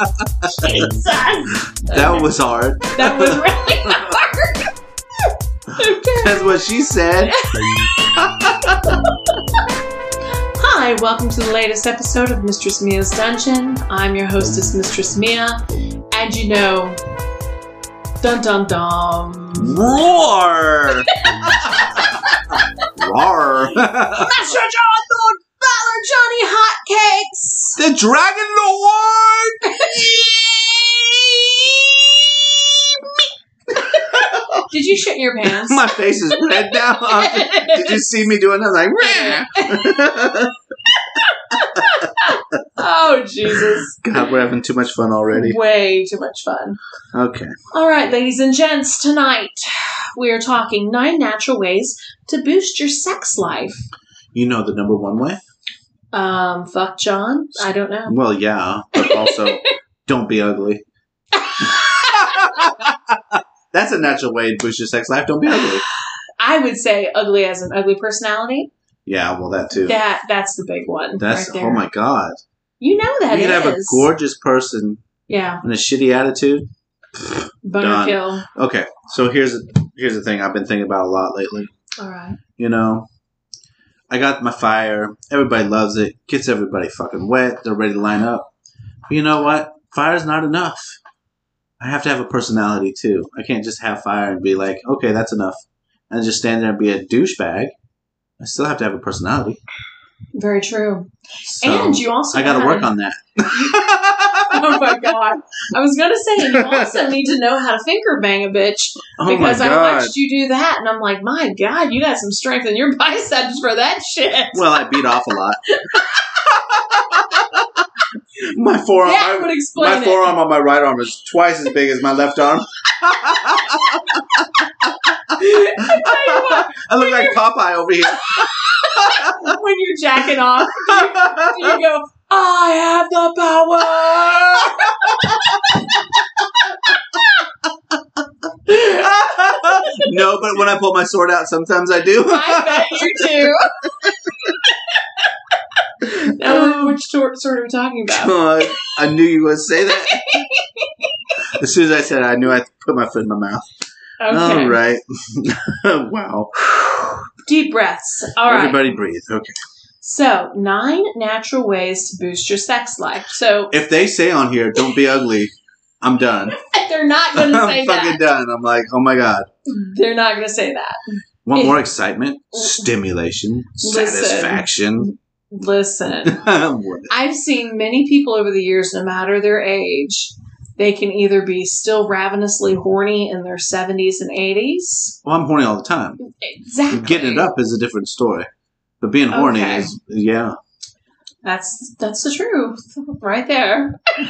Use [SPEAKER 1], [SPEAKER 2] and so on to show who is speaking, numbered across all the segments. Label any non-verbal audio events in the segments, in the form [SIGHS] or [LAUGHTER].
[SPEAKER 1] That was hard.
[SPEAKER 2] That was really [LAUGHS] hard. okay.
[SPEAKER 1] That's what she said. [LAUGHS]
[SPEAKER 2] Hi, welcome to the latest episode of Mistress Mia's Dungeon. I'm your hostess, Mistress Mia, and you know, dun dun dun.
[SPEAKER 1] Roar! [LAUGHS] Roar!
[SPEAKER 2] Master John Lord Baller Johnny Hotcakes.
[SPEAKER 1] The Dragon Lord! [LAUGHS]
[SPEAKER 2] Did you shit your pants?
[SPEAKER 1] My face is red now. [LAUGHS] Did you see me doing that? I was like,
[SPEAKER 2] oh Jesus!
[SPEAKER 1] God, we're having too much fun already.
[SPEAKER 2] Way too much fun.
[SPEAKER 1] Okay.
[SPEAKER 2] All right, ladies and gents, tonight we are talking nine natural ways to boost your sex life.
[SPEAKER 1] You know the number one way?
[SPEAKER 2] Um, fuck John. I don't know.
[SPEAKER 1] Well, yeah, but also [LAUGHS] don't be ugly. [LAUGHS] That's a natural way to boost your sex life. Don't be ugly.
[SPEAKER 2] I would say ugly as an ugly personality.
[SPEAKER 1] Yeah, well, that too.
[SPEAKER 2] That that's the big one.
[SPEAKER 1] That's
[SPEAKER 2] right
[SPEAKER 1] oh my god.
[SPEAKER 2] You know that
[SPEAKER 1] you can have a gorgeous person
[SPEAKER 2] yeah,
[SPEAKER 1] and a shitty attitude.
[SPEAKER 2] boner kill.
[SPEAKER 1] Okay, so here's here's the thing I've been thinking about a lot lately.
[SPEAKER 2] All right.
[SPEAKER 1] You know, I got my fire. Everybody loves it. Gets everybody fucking wet. They're ready to line up. But you know what? Fire's not enough. I have to have a personality too. I can't just have fire and be like, okay, that's enough, and just stand there and be a douchebag. I still have to have a personality.
[SPEAKER 2] Very true.
[SPEAKER 1] So
[SPEAKER 2] and you also
[SPEAKER 1] I got to work on that. [LAUGHS]
[SPEAKER 2] Oh my god! I was gonna say you also need to know how to finger bang a bitch
[SPEAKER 1] oh my
[SPEAKER 2] because I watched you do that, and I'm like, my god, you got some strength in your [LAUGHS] biceps for that shit.
[SPEAKER 1] Well, I beat off a lot. [LAUGHS] my forearm,
[SPEAKER 2] that
[SPEAKER 1] my,
[SPEAKER 2] would explain
[SPEAKER 1] my forearm on my right arm is twice as big as my left arm.
[SPEAKER 2] I tell you what,
[SPEAKER 1] I look like Popeye over here. [LAUGHS]
[SPEAKER 2] when you're jacking off, do you go, I have the power? [LAUGHS]
[SPEAKER 1] no, but when I pull my sword out, sometimes I do.
[SPEAKER 2] I bet you do. [LAUGHS] now, um, which sort, sort are we talking about?
[SPEAKER 1] God, I knew you would say that. [LAUGHS] as soon as I said it, I knew I had to put my foot in my mouth.
[SPEAKER 2] Okay.
[SPEAKER 1] All right. [LAUGHS] wow.
[SPEAKER 2] Deep breaths. All right.
[SPEAKER 1] Everybody breathe. Okay.
[SPEAKER 2] So, nine natural ways to boost your sex life. So,
[SPEAKER 1] If they say on here, don't be ugly, I'm done. [LAUGHS]
[SPEAKER 2] they're not going to say
[SPEAKER 1] I'm fucking
[SPEAKER 2] that.
[SPEAKER 1] done. I'm like, oh my God.
[SPEAKER 2] They're not going to say that.
[SPEAKER 1] Want more excitement, stimulation,
[SPEAKER 2] Listen.
[SPEAKER 1] satisfaction?
[SPEAKER 2] Listen, [LAUGHS] I've seen many people over the years, no matter their age, they can either be still ravenously horny in their 70s and 80s.
[SPEAKER 1] well, I'm horny all the time.
[SPEAKER 2] Exactly.
[SPEAKER 1] Getting it up is a different story. But being horny
[SPEAKER 2] Okay.
[SPEAKER 1] is, yeah.
[SPEAKER 2] That's that's the truth, right there. [LAUGHS] we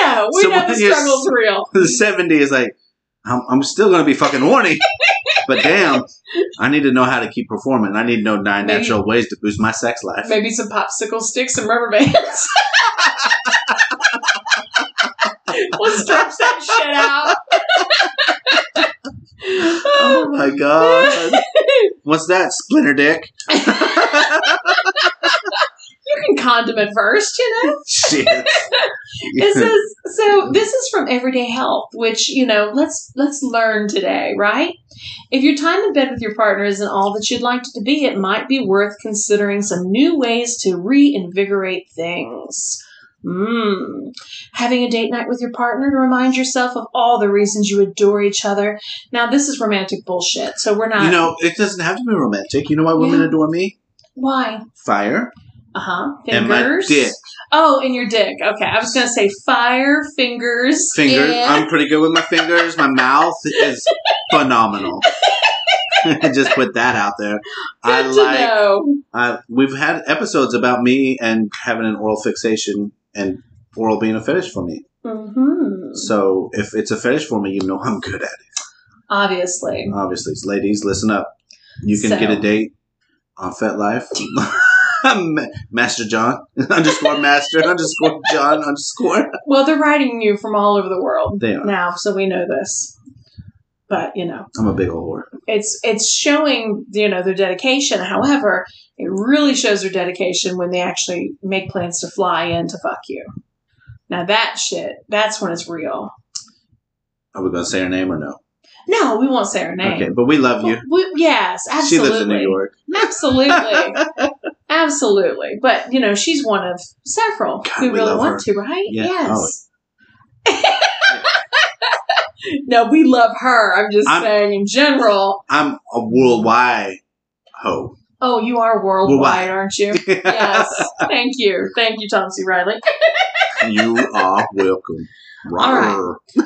[SPEAKER 2] know. We
[SPEAKER 1] So
[SPEAKER 2] know the struggle's real.
[SPEAKER 1] The 70 is like, I'm, I'm still going to be fucking horny. [LAUGHS] but damn, I need to know how to keep performing. I need to know nine
[SPEAKER 2] Maybe-
[SPEAKER 1] natural ways to boost my sex life.
[SPEAKER 2] Maybe some popsicle sticks and rubber bands. [LAUGHS] we'll stretch that shit out.
[SPEAKER 1] Oh my god. What's that? Splinter dick? [LAUGHS]
[SPEAKER 2] can condiment first, you know. [LAUGHS]
[SPEAKER 1] Shit. [LAUGHS]
[SPEAKER 2] This is so. This is from Everyday Health, which you know. Let's let's learn today, right? If your time in bed with your partner isn't all that you'd like it to be, it might be worth considering some new ways to reinvigorate things. Mmm. Having a date night with your partner to remind yourself of all the reasons you adore each other. Now, this is romantic bullshit, so we're not.
[SPEAKER 1] you know, it doesn't have to be romantic. You know why women
[SPEAKER 2] Yeah.
[SPEAKER 1] adore me?
[SPEAKER 2] why?
[SPEAKER 1] Fire
[SPEAKER 2] Uh huh.
[SPEAKER 1] and my
[SPEAKER 2] Fingers.
[SPEAKER 1] dick.
[SPEAKER 2] Oh, and your dick. Okay, I was gonna say fire, fingers,
[SPEAKER 1] Fingers.
[SPEAKER 2] and-
[SPEAKER 1] I'm pretty good with my fingers. My mouth is [LAUGHS] phenomenal. [LAUGHS] Just put that out there. I
[SPEAKER 2] Good to
[SPEAKER 1] like.
[SPEAKER 2] know.
[SPEAKER 1] I, we've had episodes about me and having an oral fixation and oral being a fetish for me.
[SPEAKER 2] hmm
[SPEAKER 1] So if it's a fetish for me, you know I'm good at it.
[SPEAKER 2] Obviously.
[SPEAKER 1] Obviously, ladies, listen up. You can
[SPEAKER 2] So-
[SPEAKER 1] get a date on FetLife. [LAUGHS] Ma- [LAUGHS] Master John [LAUGHS] underscore Master [LAUGHS] underscore John underscore.
[SPEAKER 2] Well, they're writing you from all over the world
[SPEAKER 1] They are.
[SPEAKER 2] now, so we know this. but you know,
[SPEAKER 1] I'm a big old whore.
[SPEAKER 2] it's it's showing you know their dedication. However, it really shows their dedication when they actually make plans to fly in to fuck you. Now that shit, that's when it's real.
[SPEAKER 1] Are we going to say her name or no?
[SPEAKER 2] No, we won't say her name.
[SPEAKER 1] Okay, but we love you.
[SPEAKER 2] We- yes, absolutely.
[SPEAKER 1] She lives in New York.
[SPEAKER 2] Absolutely. Absolutely. But, you know, she's one of several
[SPEAKER 1] God,
[SPEAKER 2] we
[SPEAKER 1] we
[SPEAKER 2] really want
[SPEAKER 1] her.
[SPEAKER 2] to, right?
[SPEAKER 1] Yeah.
[SPEAKER 2] Yes. [LAUGHS] no, we love her. I'm just
[SPEAKER 1] I'm-
[SPEAKER 2] saying in general.
[SPEAKER 1] I'm a worldwide hoe.
[SPEAKER 2] Oh, you are worldwide,
[SPEAKER 1] Worldwide.
[SPEAKER 2] aren't you? [LAUGHS] Yes. Thank you. Thank you, Tom C. Riley.
[SPEAKER 1] you are welcome.
[SPEAKER 2] Right.
[SPEAKER 1] Roar. [LAUGHS]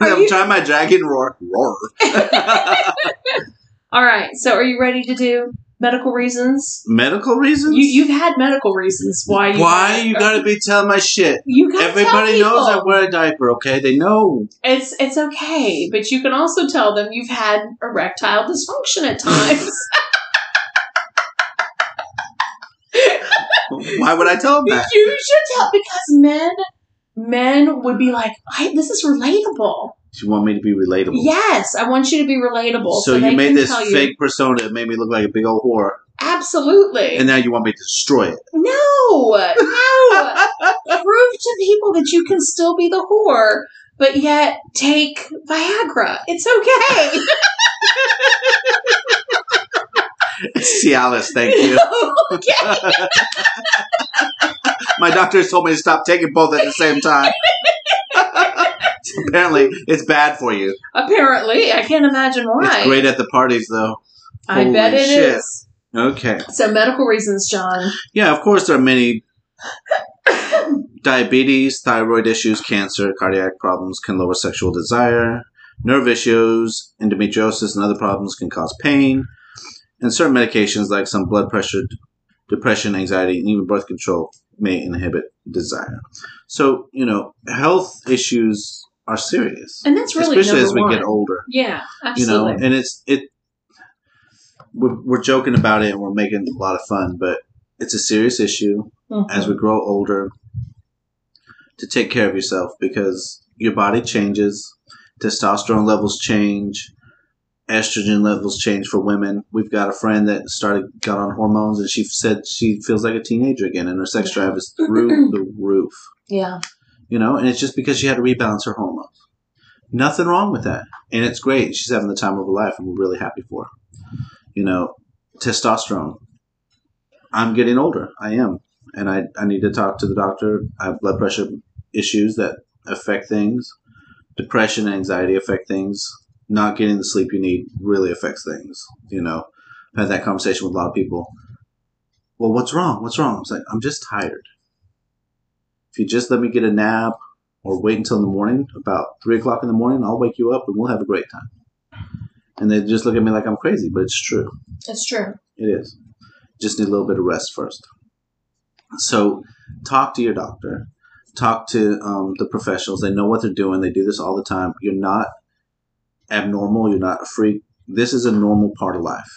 [SPEAKER 1] I'm
[SPEAKER 2] you-
[SPEAKER 1] trying my dragon roar. Roar.
[SPEAKER 2] All right. So are you ready to do medical reasons?
[SPEAKER 1] Medical reasons?
[SPEAKER 2] You, you've had medical reasons why you
[SPEAKER 1] Why you gotta be telling my shit?
[SPEAKER 2] you gotta
[SPEAKER 1] Everybody
[SPEAKER 2] tell
[SPEAKER 1] knows I
[SPEAKER 2] people.
[SPEAKER 1] wear a diaper, okay? They know.
[SPEAKER 2] It's it's okay, but you can also tell them you've had erectile dysfunction at times. [LAUGHS]
[SPEAKER 1] Why would I tell them that?
[SPEAKER 2] you should tell because men men would be like, I, "This is relatable."
[SPEAKER 1] You want me to be relatable?
[SPEAKER 2] Yes, I want you to be relatable.
[SPEAKER 1] So,
[SPEAKER 2] they
[SPEAKER 1] you made this
[SPEAKER 2] tell you-
[SPEAKER 1] fake persona that made me look like a big old whore,
[SPEAKER 2] Absolutely.
[SPEAKER 1] and now you want me to destroy it.
[SPEAKER 2] no, no. [LAUGHS] Prove to people that you can still be the whore, but yet take Viagra. It's okay. [LAUGHS]
[SPEAKER 1] Cialis, thank you. [LAUGHS]
[SPEAKER 2] okay.
[SPEAKER 1] My doctors told me to stop taking both at the same time. [LAUGHS] Apparently, it's bad for you.
[SPEAKER 2] Apparently, I can't imagine why.
[SPEAKER 1] It's great at the parties, though.
[SPEAKER 2] I
[SPEAKER 1] Holy
[SPEAKER 2] bet it is.
[SPEAKER 1] shit. Okay.
[SPEAKER 2] So medical reasons, John.
[SPEAKER 1] Yeah, of course, there are many diabetes, thyroid issues, cancer, cardiac problems can lower sexual desire. Nerve issues, endometriosis, and other problems can cause pain. And certain medications, like some blood pressure, depression, anxiety, and even birth control, may inhibit desire. So, you know, health issues are serious,
[SPEAKER 2] And that's really
[SPEAKER 1] especially as we
[SPEAKER 2] one.
[SPEAKER 1] get older.
[SPEAKER 2] Yeah,
[SPEAKER 1] You know,
[SPEAKER 2] absolutely.
[SPEAKER 1] and it's it. We're, we're joking about it and we're making a lot of fun, but it's a serious issue
[SPEAKER 2] Mhm.
[SPEAKER 1] as we grow older to take care of yourself because your body changes, testosterone levels change, estrogen levels change for women. We've got a friend that started got on hormones and she said she feels like a teenager again and her sex drive is through the roof.
[SPEAKER 2] yeah,
[SPEAKER 1] You know, and it's just because she had to rebalance her hormones. Nothing wrong with that. And it's great. She's having the time of her life and we're really happy for her. You know, testosterone. I'm getting older. I am. And I, I need to talk to the doctor. I have blood pressure issues that affect things. Depression and anxiety affect things. Not getting the sleep you need really affects things. You know, I've had that conversation with a lot of people. Well, what's wrong? What's wrong? It's like, I'm just tired. If you just let me get a nap or wait until in the morning, about three o'clock in the morning, I'll wake you up and we'll have a great time. And they just look at me like I'm crazy, but it's true.
[SPEAKER 2] it's true.
[SPEAKER 1] It is. Just need a little bit of rest first. So, talk to your doctor. Talk to um, the professionals. They know what they're doing. They do this all the time. You're not abnormal. You're not a freak. This is a normal part of life.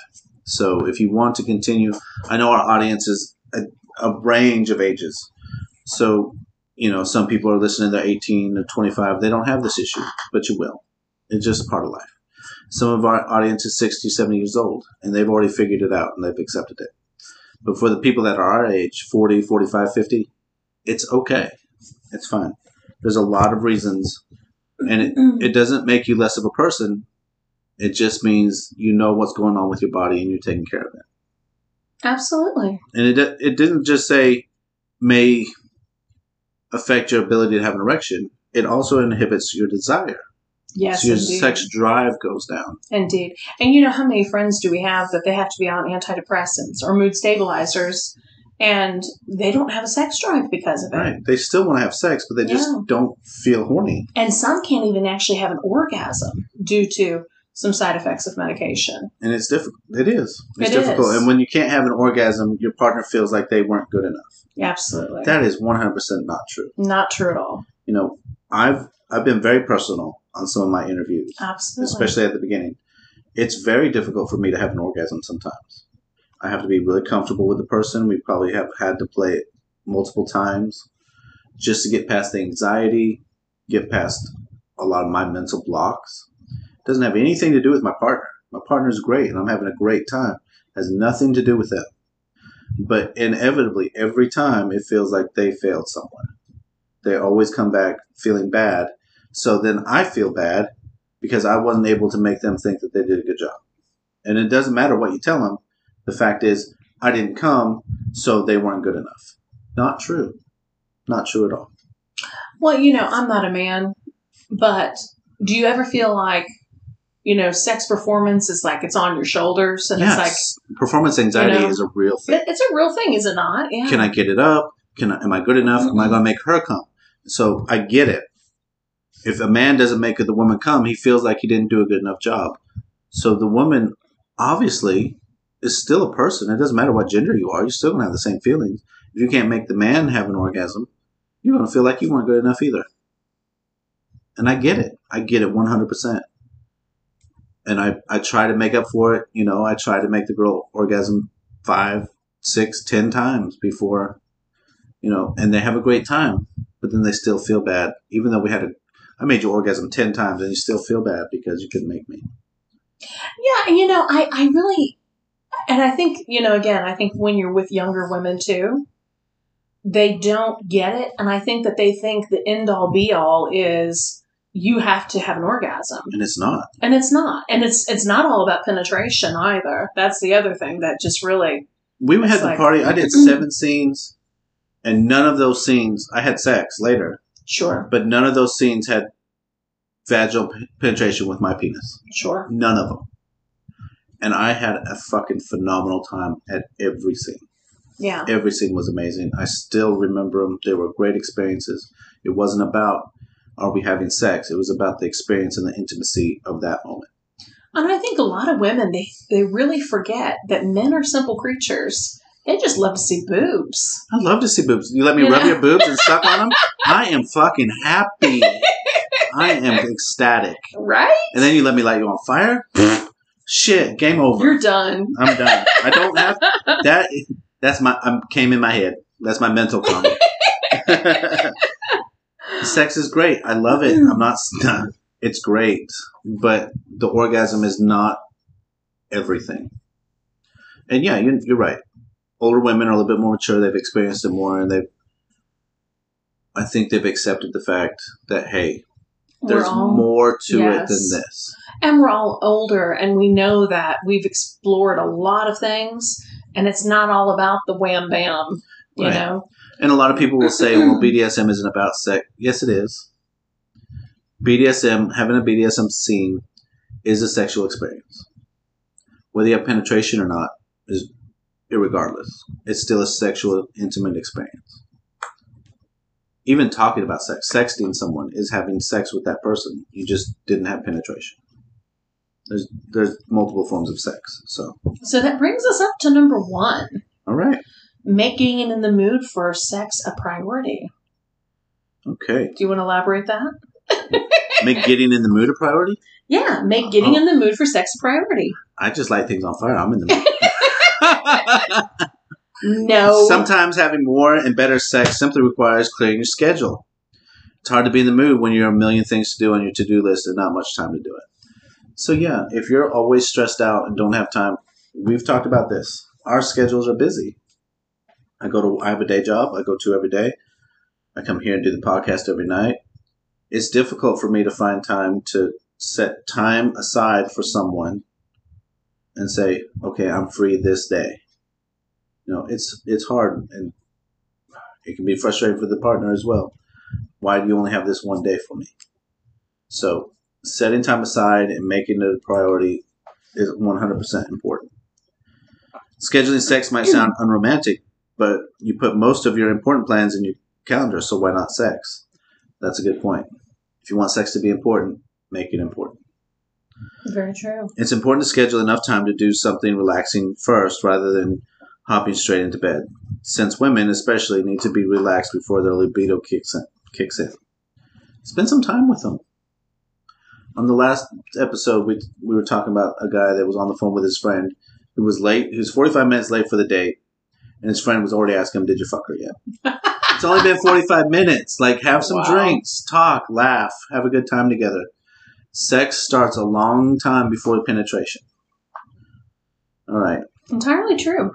[SPEAKER 1] So, if you want to continue, I know our audience is a, a range of ages. So, you know, some people are listening. They're 18 or 25. They don't have this issue, but you will. It's just part of life. Some of our audience is 60, 70 years old, and they've already figured it out and they've accepted it. But for the people that are our age, 40, 45, 50, it's okay. It's fine. There's a lot of reasons, and it, it doesn't make you less of a person. It just means you know what's going on with your body and you're taking care of it.
[SPEAKER 2] Absolutely.
[SPEAKER 1] And it, it didn't just say may affect your ability to have an erection, it also inhibits your desire.
[SPEAKER 2] Yes,
[SPEAKER 1] so your
[SPEAKER 2] indeed.
[SPEAKER 1] sex drive goes down.
[SPEAKER 2] Indeed. And you know how many friends do we have that they have to be on antidepressants or mood stabilizers and they don't have a sex drive because of it.
[SPEAKER 1] Right. They still want to have sex, but they just don't feel horny.
[SPEAKER 2] And some can't even actually have an orgasm due to some side effects of medication.
[SPEAKER 1] And it's difficult. It is. It's
[SPEAKER 2] It
[SPEAKER 1] difficult.
[SPEAKER 2] is.
[SPEAKER 1] And when you can't have an orgasm, your partner feels like they weren't good enough.
[SPEAKER 2] Absolutely.
[SPEAKER 1] That is 100% not true.
[SPEAKER 2] Not true at all.
[SPEAKER 1] You know, I've I've been very personal on some of my interviews,
[SPEAKER 2] Absolutely.
[SPEAKER 1] especially at the beginning. It's very difficult for me to have an orgasm sometimes. I have to be really comfortable with the person. We probably have had to play it multiple times just to get past the anxiety, get past a lot of my mental blocks. Doesn't have anything to do with my partner. My partner's great and I'm having a great time. It has nothing to do with them. But inevitably, every time it feels like they failed someone. They always come back feeling bad. So then I feel bad because I wasn't able to make them think that they did a good job. And it doesn't matter what you tell them. The fact is, I didn't come, so they weren't good enough. Not true. Not true at all.
[SPEAKER 2] Well, you know, I'm not a man, but do you ever feel like, you know, sex performance is like it's on your shoulders and
[SPEAKER 1] yes.
[SPEAKER 2] it's like
[SPEAKER 1] performance anxiety
[SPEAKER 2] you know,
[SPEAKER 1] is a real thing.
[SPEAKER 2] it's a real thing, is it not? Yeah.
[SPEAKER 1] Can I get it up? Can I, am I good enough? Am I mm-hmm. going to make her come? So I get it. If a man doesn't make the woman come, he feels like he didn't do a good enough job. So the woman obviously is still a person. It doesn't matter what gender you are. You're still going to have the same feelings. If you can't make the man have an orgasm, you're going to feel like you weren't good enough either. And I get it. I get it 100%. And I, I try to make up for it. You know, I try to make the girl orgasm five, six, ten times before, you know, and they have a great time, but then they still feel bad, even though we had a, I made you orgasm ten times, and you still feel bad because you couldn't make me.
[SPEAKER 2] Yeah, you know, I, I really, and I think, you know, again, I think when you're with younger women too, they don't get it. And I think that they think the end all be all is you have to have an orgasm.
[SPEAKER 1] And it's not.
[SPEAKER 2] And it's not. And it's it's not all about penetration either. That's the other thing that just really
[SPEAKER 1] We had the
[SPEAKER 2] like-
[SPEAKER 1] party. I did mm. seven scenes, and none of those scenes. I had sex later,
[SPEAKER 2] sure,
[SPEAKER 1] but none of those scenes had vaginal penetration with my penis.
[SPEAKER 2] sure.
[SPEAKER 1] None of them. And I had a fucking phenomenal time at every scene.
[SPEAKER 2] Yeah.
[SPEAKER 1] Every scene was amazing. I still remember them. They were great experiences. It wasn't about are we having sex. It was about the experience and the intimacy of that moment.
[SPEAKER 2] And I think a lot of women they they really forget that men are simple creatures. They just love to see boobs.
[SPEAKER 1] I love to see boobs. You let me
[SPEAKER 2] You
[SPEAKER 1] rub
[SPEAKER 2] know?
[SPEAKER 1] your boobs and suck on them. [LAUGHS] I am fucking happy. I am ecstatic.
[SPEAKER 2] Right?
[SPEAKER 1] And then you let me light you on fire. Shit, game over.
[SPEAKER 2] You're done.
[SPEAKER 1] I'm done. I don't have that. That's my. I came in my head. That's my mental [LAUGHS] comment. [LAUGHS] Sex is great. I love it. I'm not. [LAUGHS] It's great, but the orgasm is not everything. And yeah, you're, you're right. Older women are a little bit more mature. They've experienced it more, and they've. I think they've accepted the fact that hey, there's
[SPEAKER 2] all
[SPEAKER 1] more to it than this.
[SPEAKER 2] and we're all older and we know that we've explored a lot of things and it's not all about the wham bam, you
[SPEAKER 1] Right.
[SPEAKER 2] know.
[SPEAKER 1] And a lot of people will say, well, BDSM isn't about sex. Yes, it is. BDSM, having a BDSM scene is a sexual experience. Whether you have penetration or not is irregardless. It's still a sexual, intimate experience. Even talking about sex, sexting someone is having sex with that person. You just didn't have penetration. There's there's multiple forms of sex. So,
[SPEAKER 2] So that brings us up to number 1,
[SPEAKER 1] all right,
[SPEAKER 2] making it in the mood for sex a priority.
[SPEAKER 1] okay.
[SPEAKER 2] Do you want to elaborate that? [LAUGHS]
[SPEAKER 1] Make getting in the mood a priority.
[SPEAKER 2] Yeah, make getting
[SPEAKER 1] Oh.
[SPEAKER 2] in the mood for sex a priority.
[SPEAKER 1] I just light things on fire. I'm in the mood. [LAUGHS]
[SPEAKER 2] No.
[SPEAKER 1] Sometimes having more and better sex simply requires clearing your schedule. It's hard to be in the mood when you have a million things to do on your to do list and not much time to do it. So, yeah, if you're always stressed out and don't have time, we've talked about this. Our schedules are busy. I go to, I have a day job, I go to every day. I come here and do the podcast every night. It's difficult for me to find time to set time aside for someone and say, okay, I'm free this day. You know it's it's hard and it can be frustrating for the partner as well. Why do you only have this one day for me? So setting time aside and making it a priority is 100% important. Scheduling sex might sound unromantic but you put most of your important plans in your calendar so why not sex that's a good point if you want sex to be important make it important
[SPEAKER 2] Very true.
[SPEAKER 1] it's important to schedule enough time to do something relaxing first rather than hopping straight into bed, since women especially need to be relaxed before their libido kicks in. Kicks in. Spend some time with them. On the last episode, we, we were talking about a guy that was on the phone with his friend who was late. He was 45 minutes late for the date, and his friend was already asking him, Did you fuck her yet? [LAUGHS] It's only been 45 minutes. Like, have some
[SPEAKER 2] Wow.
[SPEAKER 1] drinks, talk, laugh, have a good time together. Sex starts a long time before penetration. All right.
[SPEAKER 2] Entirely true.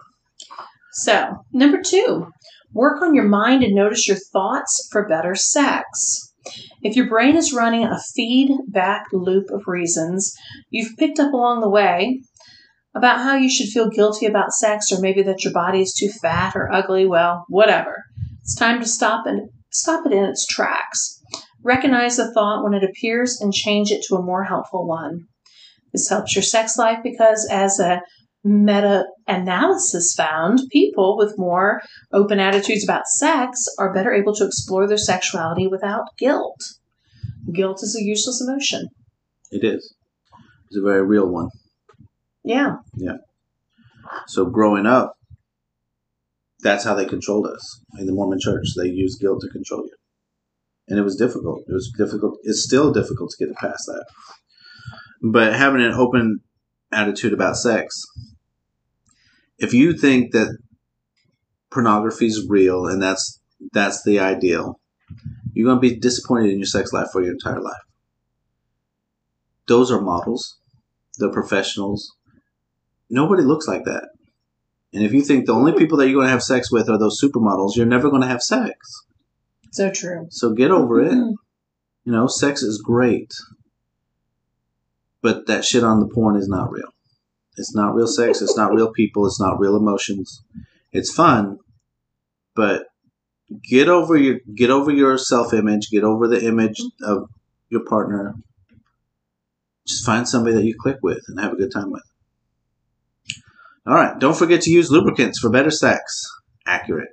[SPEAKER 2] So, number two, work on your mind and notice your thoughts for better sex. If your brain is running a feedback loop of reasons you've picked up along the way about how you should feel guilty about sex or maybe that your body is too fat or ugly, well, whatever. It's time to stop and stop it in its tracks. Recognize the thought when it appears and change it to a more helpful one. This helps your sex life because as a meta analysis found people with more open attitudes about sex are better able to explore their sexuality without guilt. Guilt is a useless emotion.
[SPEAKER 1] It is. It's a very real one.
[SPEAKER 2] Yeah. Yeah.
[SPEAKER 1] So, growing up, that's how they controlled us. In the Mormon church, they used guilt to control you. And it was difficult. It was difficult. It's still difficult to get past that. But having an open attitude about sex, if you think that pornography is real and that's that's the ideal, you're going to be disappointed in your sex life for your entire life. Those are models. They're professionals. Nobody looks like that. And if you think the only people that you're going to have sex with are those supermodels, you're never going to have sex.
[SPEAKER 2] So true.
[SPEAKER 1] So get over it.
[SPEAKER 2] Mhm.
[SPEAKER 1] You know, sex is great. But that shit on the porn is not real. It's not real sex. It's not real people. It's not real emotions. It's fun, but get over your get over your self image. Get over the image of your partner. Just find somebody that you click with and have a good time with. All right. Don't forget to use lubricants for better sex. Accurate.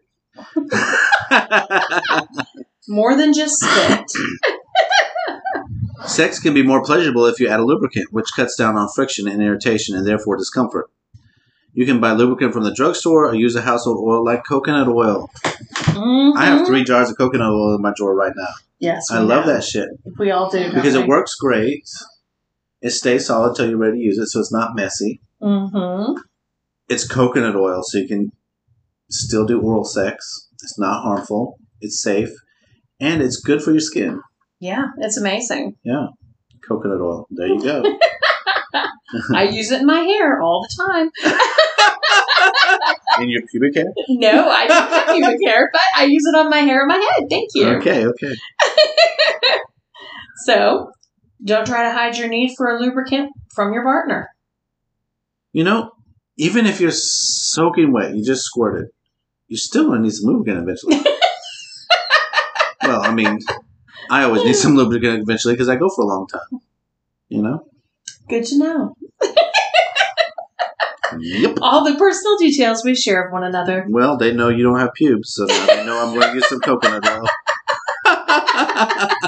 [SPEAKER 2] More than just spit.
[SPEAKER 1] Sex can be more pleasurable if you add a lubricant, which cuts down on friction and irritation and therefore discomfort. You can buy lubricant from the drugstore or use a household oil like coconut oil.
[SPEAKER 2] Mhm.
[SPEAKER 1] I have three jars of coconut oil in my drawer right now.
[SPEAKER 2] Yes,
[SPEAKER 1] I love
[SPEAKER 2] know.
[SPEAKER 1] that shit
[SPEAKER 2] We all do
[SPEAKER 1] because it works great. It stays solid until you're ready to use it, so it's not messy.
[SPEAKER 2] Mhm.
[SPEAKER 1] It's coconut oil, so you can still do oral sex. It's not harmful. It's safe, and it's good for your skin.
[SPEAKER 2] Yeah, it's amazing.
[SPEAKER 1] Yeah, coconut oil. There you go. [LAUGHS] [LAUGHS]
[SPEAKER 2] I use it in my hair all the time.
[SPEAKER 1] in your pubic hair.
[SPEAKER 2] No, I don't have pubic [LAUGHS] hair, but I use it on my hair and my head. Thank you.
[SPEAKER 1] Okay, okay.
[SPEAKER 2] So, don't try to hide your need for a lubricant from your partner.
[SPEAKER 1] You know, even if you're soaking wet, you just squirted, it. you still gonna need some lubricant eventually. [LAUGHS] well, I mean, I always need some lubricant eventually because I go for a long time. You know.
[SPEAKER 2] Good to know.
[SPEAKER 1] Yep.
[SPEAKER 2] All the personal details we share of one another.
[SPEAKER 1] Well, they know you don't have pubes, so now they know I'm going to use some coconut oil. [LAUGHS]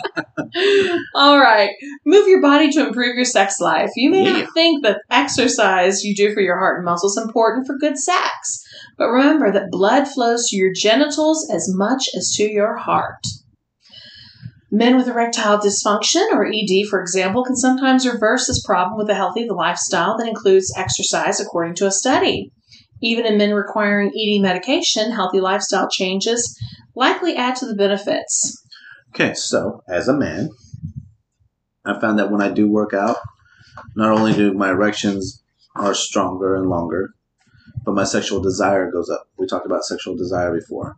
[SPEAKER 1] [LAUGHS]
[SPEAKER 2] All right. Move your body to improve your sex life. You may
[SPEAKER 1] Yeah.
[SPEAKER 2] not think that exercise you do for your heart and muscles is important for good sex, but remember that blood flows to your genitals as much as to your heart. Men with erectile dysfunction, or ED, for example, can sometimes reverse this problem with a healthy lifestyle that includes exercise, according to a study. Even in men requiring ED medication, healthy lifestyle changes likely add to the benefits.
[SPEAKER 1] Okay, so as a man, I found that when I do work out, not only do my erections are stronger and longer, but my sexual desire goes up. We talked about sexual desire before.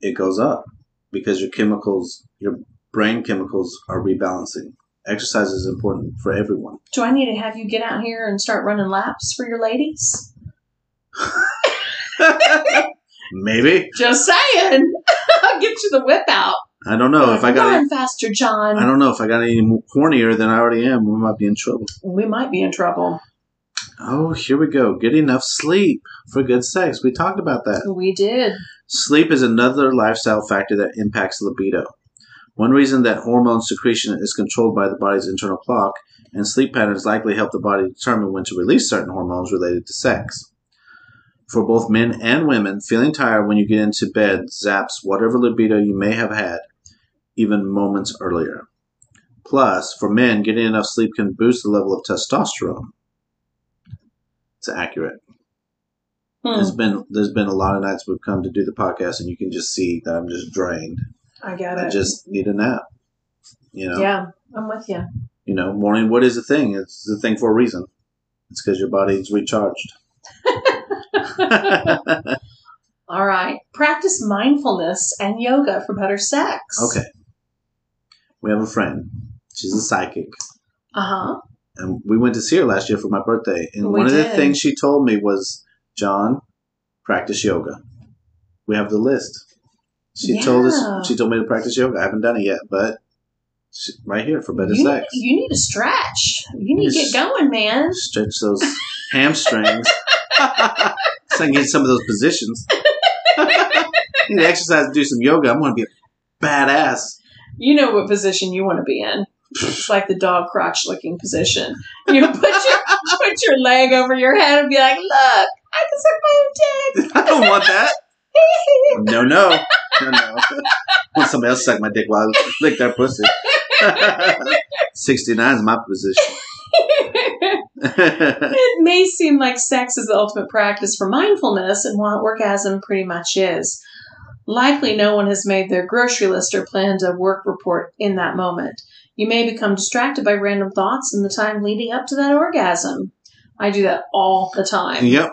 [SPEAKER 1] It goes up because your chemicals, your brain chemicals are rebalancing. Exercise is important for everyone.
[SPEAKER 2] Do I need to have you get out here and start running laps for your ladies? [LAUGHS]
[SPEAKER 1] Maybe.
[SPEAKER 2] Just saying. [LAUGHS] I'll get you the whip out.
[SPEAKER 1] I don't know if I got
[SPEAKER 2] Run
[SPEAKER 1] any,
[SPEAKER 2] faster, John.
[SPEAKER 1] I don't know if I got any hornier than I already am. We might be in trouble.
[SPEAKER 2] We might be in trouble.
[SPEAKER 1] Oh, here we go. Get enough sleep for good sex. We talked about that.
[SPEAKER 2] We did.
[SPEAKER 1] Sleep is another lifestyle factor that impacts libido. One reason that hormone secretion is controlled by the body's internal clock, and sleep patterns likely help the body determine when to release certain hormones related to sex. For both men and women, feeling tired when you get into bed zaps whatever libido you may have had, even moments earlier. Plus, for men, getting enough sleep can boost the level of testosterone. It's accurate.
[SPEAKER 2] Hmm,
[SPEAKER 1] There's been there's been a lot of nights we've come to do the podcast, and you can just see that I'm just drained.
[SPEAKER 2] I get it.
[SPEAKER 1] I just need a nap. You know.
[SPEAKER 2] yeah, I'm with you.
[SPEAKER 1] You know, morning. What is the thing? It's the thing for a reason. It's because your body's recharged. [LAUGHS] [LAUGHS]
[SPEAKER 2] All right. Practice mindfulness and yoga for better sex.
[SPEAKER 1] okay. We have a friend. She's a psychic.
[SPEAKER 2] Uh huh.
[SPEAKER 1] and we went to see her last year for my birthday. And
[SPEAKER 2] We
[SPEAKER 1] one of the things she told me was, "John, practice yoga." We have the list. She told us. She told me to practice yoga. I haven't done it yet, but she, right here for better
[SPEAKER 2] You need,
[SPEAKER 1] sex.
[SPEAKER 2] you need to stretch. You need to get going, man.
[SPEAKER 1] Stretch those [LAUGHS] hamstrings. so I can get some of those positions. [LAUGHS] You need to exercise, and do some yoga. I'm going to be a badass.
[SPEAKER 2] You know what position you want to be in. It's like the dog crotch looking position. You put your put your leg over your head and be like, "Look, I can suck my own dick."
[SPEAKER 1] I don't want that. No, no, no, no. Want somebody else suck my dick while I lick their pussy. [LAUGHS] 69 is my position. [LAUGHS]
[SPEAKER 2] It may seem like sex is the ultimate practice for mindfulness, and while orgasm pretty much is, likely no one has made their grocery list or planned a work report in that moment. You may become distracted by random thoughts in the time leading up to that orgasm. I do that all the time.
[SPEAKER 1] yep.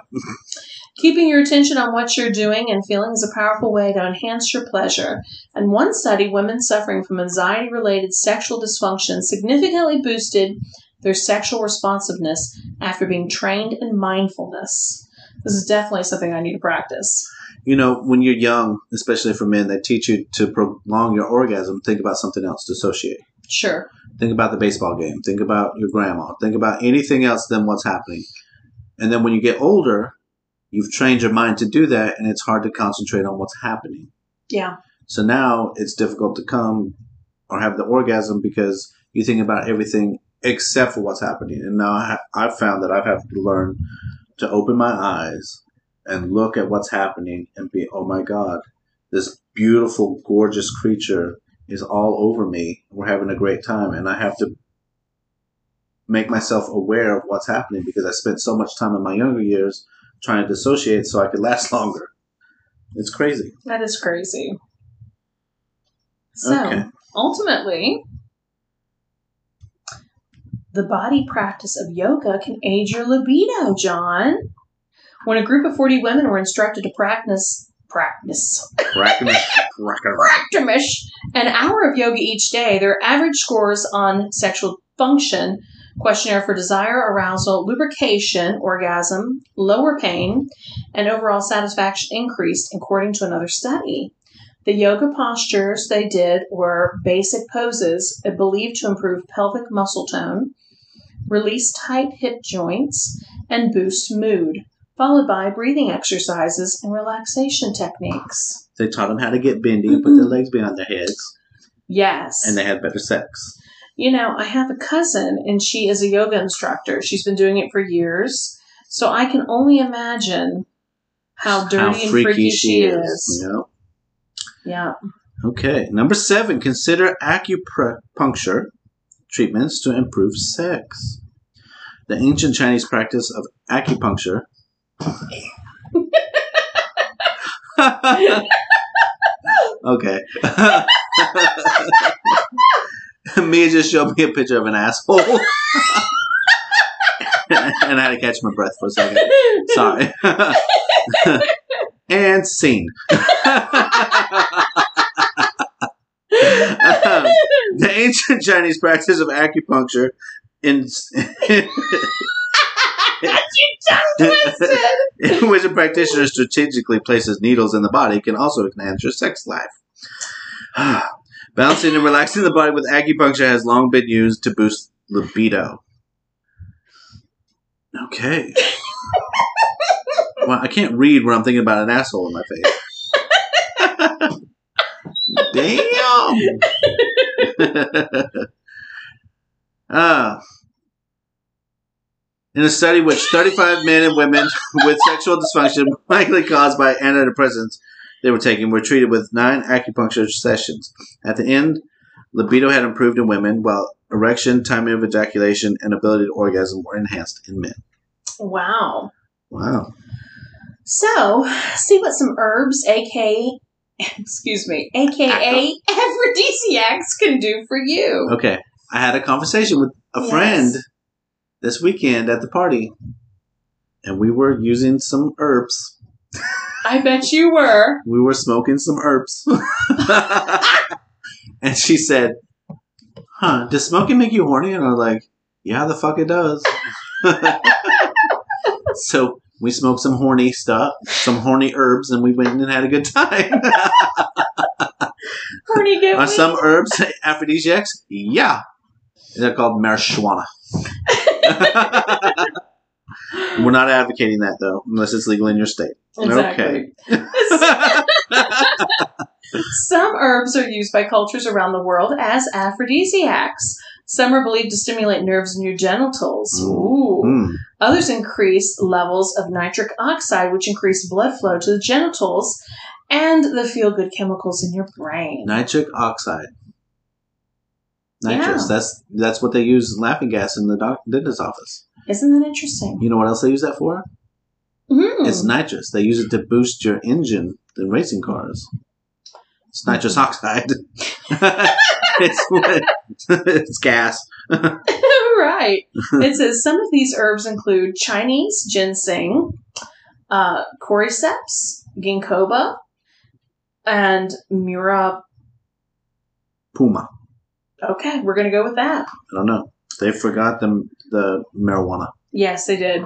[SPEAKER 2] Keeping your attention on what you're doing and feeling is a powerful way to enhance your pleasure. And one study, women suffering from anxiety related sexual dysfunction significantly boosted their sexual responsiveness after being trained in mindfulness. This is definitely something I need to practice.
[SPEAKER 1] You know, when you're young, especially for men, they teach you to prolong your orgasm. Think about something else to associate.
[SPEAKER 2] Sure.
[SPEAKER 1] Think about the baseball game. Think about your grandma. Think about anything else than what's happening. And then when you get older, you've trained your mind to do that, and it's hard to concentrate on what's happening.
[SPEAKER 2] Yeah.
[SPEAKER 1] So now it's difficult to come or have the orgasm because you think about everything except for what's happening. And now I ha- I've found that I've had to learn to open my eyes and look at what's happening and be, oh my God, this beautiful, gorgeous creature is all over me. We're having a great time. And I have to make myself aware of what's happening because I spent so much time in my younger years trying to dissociate so I could last [LAUGHS] longer. It's crazy.
[SPEAKER 2] That is crazy. So,
[SPEAKER 1] Okay.
[SPEAKER 2] ultimately, the body practice of yoga can aid your libido, John. When a group of 40 women were instructed to practice practice
[SPEAKER 1] Practice.
[SPEAKER 2] practice an hour of yoga each day, their average scores on sexual function questionnaire for desire, arousal, lubrication, orgasm, lower pain, and overall satisfaction increased according to another study. The yoga postures they did were basic poses uh, believed to improve pelvic muscle tone, release tight hip joints, and boost mood, followed by breathing exercises and relaxation techniques.
[SPEAKER 1] They taught them how to get bendy and put their mm-hmm. legs behind their heads,
[SPEAKER 2] Yes.
[SPEAKER 1] and they had better sex.
[SPEAKER 2] You know, I have a cousin and she is a yoga instructor. She's been doing it for years. So I can only imagine how dirty and freaky she is.
[SPEAKER 1] You know.
[SPEAKER 2] Yeah.
[SPEAKER 1] Okay, number seven. Consider acupuncture treatments to improve sex. The ancient Chinese practice of acupuncture. Okay. Mia just showed me a picture of an asshole. and I had to catch my breath for a second. Sorry. and scene. the ancient Chinese practice of acupuncture in, [LAUGHS] [LAUGHS] in which a practitioner strategically places needles in the body can also enhance your sex life. [SIGHS] Balancing and relaxing the body with acupuncture has long been used to boost libido. Okay. Well, I can't read when I'm thinking about an asshole in my face. [LAUGHS] Damn. Ah. In a study which 35 men and women with sexual dysfunction likely caused by antidepressants they were taking were treated with nine acupuncture sessions. At the end, libido had improved in women, while erection, timing of ejaculation, and ability to orgasm were enhanced in men.
[SPEAKER 2] Wow.
[SPEAKER 1] Wow.
[SPEAKER 2] So, see what some herbs, aka, excuse me, aka aphrodisiacs, can do for you.
[SPEAKER 1] Okay. I had a conversation with a
[SPEAKER 2] Yes.
[SPEAKER 1] friend this weekend at the party, and we were using some herbs.
[SPEAKER 2] I bet you were.
[SPEAKER 1] We were smoking some herbs. [LAUGHS] and she said, Huh, does smoking make you horny? And I was like, Yeah, the fuck it does. [LAUGHS] so we smoked some horny stuff, some horny herbs, and we went and had a good time. [LAUGHS]
[SPEAKER 2] Horny get
[SPEAKER 1] Are
[SPEAKER 2] me?
[SPEAKER 1] some herbs aphrodisiacs? Yeah. They're called marijuana. [LAUGHS] We're not advocating that though, unless it's legal in your state.
[SPEAKER 2] Exactly. [LAUGHS] Some herbs are used by cultures around the world as aphrodisiacs. Some are believed to stimulate nerves in your genitals. Ooh.
[SPEAKER 1] Mm.
[SPEAKER 2] Others increase levels of nitric oxide, which increase blood flow to the genitals and the feel good chemicals in your brain.
[SPEAKER 1] Nitric oxide. Nitrous.
[SPEAKER 2] Yeah.
[SPEAKER 1] That's that's what they use laughing gas in the doc- dentist's office.
[SPEAKER 2] Isn't that interesting?
[SPEAKER 1] You know what else they use that for?
[SPEAKER 2] Mm.
[SPEAKER 1] It's nitrous. They use it to boost your engine in racing cars. It's nitrous oxide. [LAUGHS] it's [LAUGHS] it's gas. [LAUGHS]
[SPEAKER 2] right. It says some of these herbs include Chinese ginseng, uh, cordyceps, ginkgoba, and muira.
[SPEAKER 1] puama.
[SPEAKER 2] Okay, we're going to go with that.
[SPEAKER 1] I don't know. They forgot the the marijuana.
[SPEAKER 2] Yes, they did.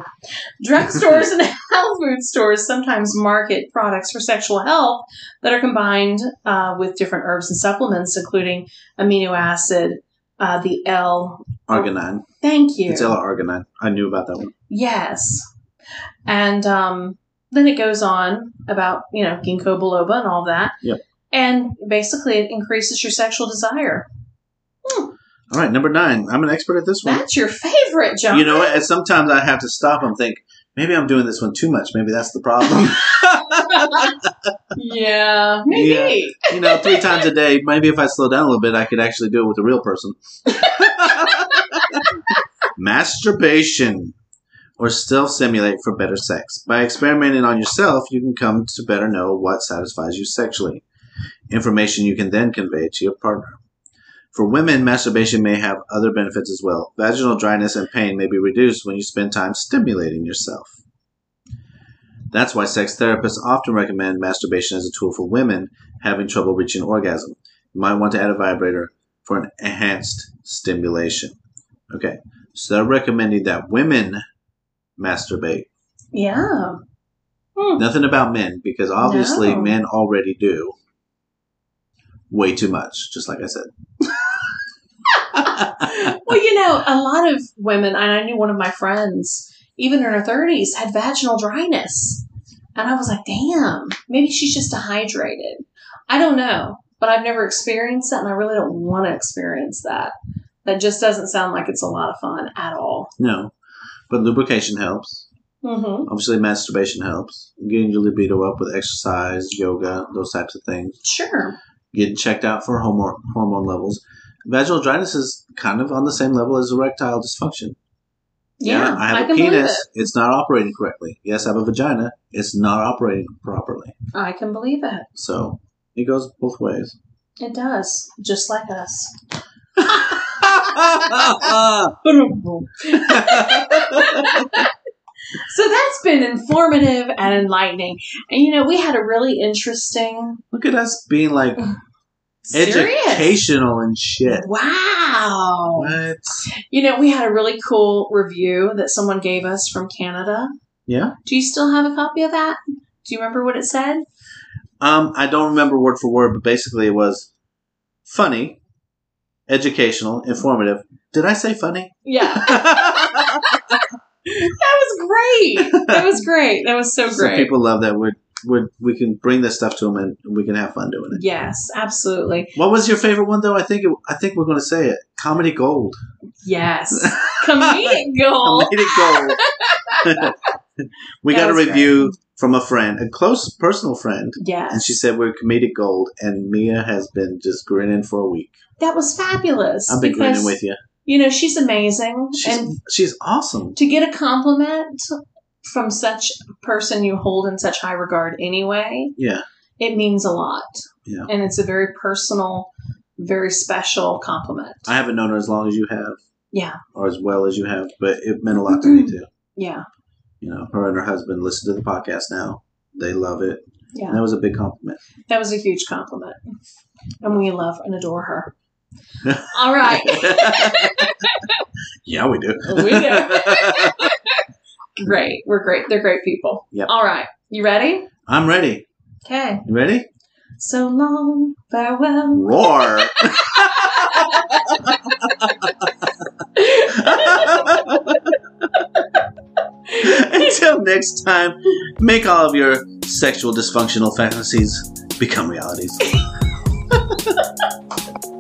[SPEAKER 2] Drugstores and [LAUGHS] health food stores sometimes market products for sexual health that are combined uh, with different herbs and supplements, including amino acid, uh, the L.
[SPEAKER 1] Arginine.
[SPEAKER 2] Thank you.
[SPEAKER 1] It's L-arginine. I knew about that one.
[SPEAKER 2] Yes. And um, then it goes on about, you know, ginkgo biloba and all that.
[SPEAKER 1] Yep.
[SPEAKER 2] And basically, it increases your sexual desire. Hmm.
[SPEAKER 1] All right, number nine. I'm an expert at this one.
[SPEAKER 2] That's your favorite, John.
[SPEAKER 1] You know what? Sometimes I have to stop and think, maybe I'm doing this one too much. Maybe that's the problem. [LAUGHS]
[SPEAKER 2] Yeah, maybe.
[SPEAKER 1] you know, three times a day. Maybe if I slow down a little bit, I could actually do it with a real person. [LAUGHS] Masturbation or self simulate for better sex. By experimenting on yourself, you can come to better know what satisfies you sexually. Information you can then convey to your partner. For women, masturbation may have other benefits as well. Vaginal dryness and pain may be reduced when you spend time stimulating yourself. That's why sex therapists often recommend masturbation as a tool for women having trouble reaching orgasm. You might want to add a vibrator for an enhanced stimulation. Okay, so they're recommending that women masturbate.
[SPEAKER 2] Yeah. Hmm.
[SPEAKER 1] Nothing about men, because obviously
[SPEAKER 2] No.
[SPEAKER 1] men already do way too much, just like I said.
[SPEAKER 2] Well, you know, a lot of women, and I knew one of my friends, even in her 30s, had vaginal dryness. And I was like, damn, maybe she's just dehydrated. I don't know, but I've never experienced that, and I really don't want to experience that. That just doesn't sound like it's a lot of fun at all.
[SPEAKER 1] No, but lubrication helps.
[SPEAKER 2] Mm-hmm.
[SPEAKER 1] Obviously, masturbation helps. Getting your libido up with exercise, yoga, those types of things.
[SPEAKER 2] Sure.
[SPEAKER 1] Getting checked out for hormone hormone levels. Vaginal dryness is kind of on the same level as erectile dysfunction.
[SPEAKER 2] Yeah,
[SPEAKER 1] I have a
[SPEAKER 2] can
[SPEAKER 1] penis.
[SPEAKER 2] it.
[SPEAKER 1] It's not operating correctly. Yes, I have a vagina. It's not operating properly.
[SPEAKER 2] I can believe it.
[SPEAKER 1] So it goes both ways.
[SPEAKER 2] It does, just like us. So that's been informative and enlightening. And you know, we had a really interesting
[SPEAKER 1] Look at us being like
[SPEAKER 2] serious.
[SPEAKER 1] educational and shit.
[SPEAKER 2] Wow.
[SPEAKER 1] What?
[SPEAKER 2] You know, we had a really cool review that someone gave us from Canada.
[SPEAKER 1] Yeah.
[SPEAKER 2] Do you still have a copy of that? Do you remember what it said?
[SPEAKER 1] Um, I don't remember word for word, but basically it was funny, educational, informative. Did I say funny?
[SPEAKER 2] Yeah. [LAUGHS] [LAUGHS] that was great. That was great. That was so
[SPEAKER 1] Some
[SPEAKER 2] great.
[SPEAKER 1] people love that. We we we can bring this stuff to them and we can have fun doing it.
[SPEAKER 2] yes, absolutely.
[SPEAKER 1] What was your favorite one though? I think it, I think we're going to say it. Comedy gold.
[SPEAKER 2] Yes. [LAUGHS] Comedic gold.
[SPEAKER 1] Comedic gold. [LAUGHS] we
[SPEAKER 2] That
[SPEAKER 1] got a review from a friend, a close personal friend,
[SPEAKER 2] Yes.
[SPEAKER 1] and she said we're comedic gold. And Mia has been just grinning for a week.
[SPEAKER 2] that was fabulous.
[SPEAKER 1] I've been
[SPEAKER 2] because,
[SPEAKER 1] grinning with you.
[SPEAKER 2] You know, she's amazing.
[SPEAKER 1] She's
[SPEAKER 2] and
[SPEAKER 1] she's awesome.
[SPEAKER 2] to get a compliment from such a person you hold in such high regard anyway,
[SPEAKER 1] Yeah.
[SPEAKER 2] it means a lot.
[SPEAKER 1] Yeah.
[SPEAKER 2] And it's a very personal, very special compliment.
[SPEAKER 1] I haven't known her as long as you have,
[SPEAKER 2] yeah.
[SPEAKER 1] or as well as you have, but it meant a lot to me mm-hmm. too.
[SPEAKER 2] Yeah.
[SPEAKER 1] You know, her and her husband listen to the podcast now. They love it.
[SPEAKER 2] Yeah.
[SPEAKER 1] And that was a big compliment.
[SPEAKER 2] That was a huge compliment. And we love and adore her. [LAUGHS] All right. [LAUGHS]
[SPEAKER 1] yeah, we do.
[SPEAKER 2] We do. [LAUGHS] great. We're great. They're great people.
[SPEAKER 1] Yep.
[SPEAKER 2] All right. You ready?
[SPEAKER 1] I'm ready.
[SPEAKER 2] Okay.
[SPEAKER 1] You ready?
[SPEAKER 2] So long. Farewell.
[SPEAKER 1] Roar. [LAUGHS] Until next time, make all of your sexual dysfunctional fantasies become realities. [LAUGHS]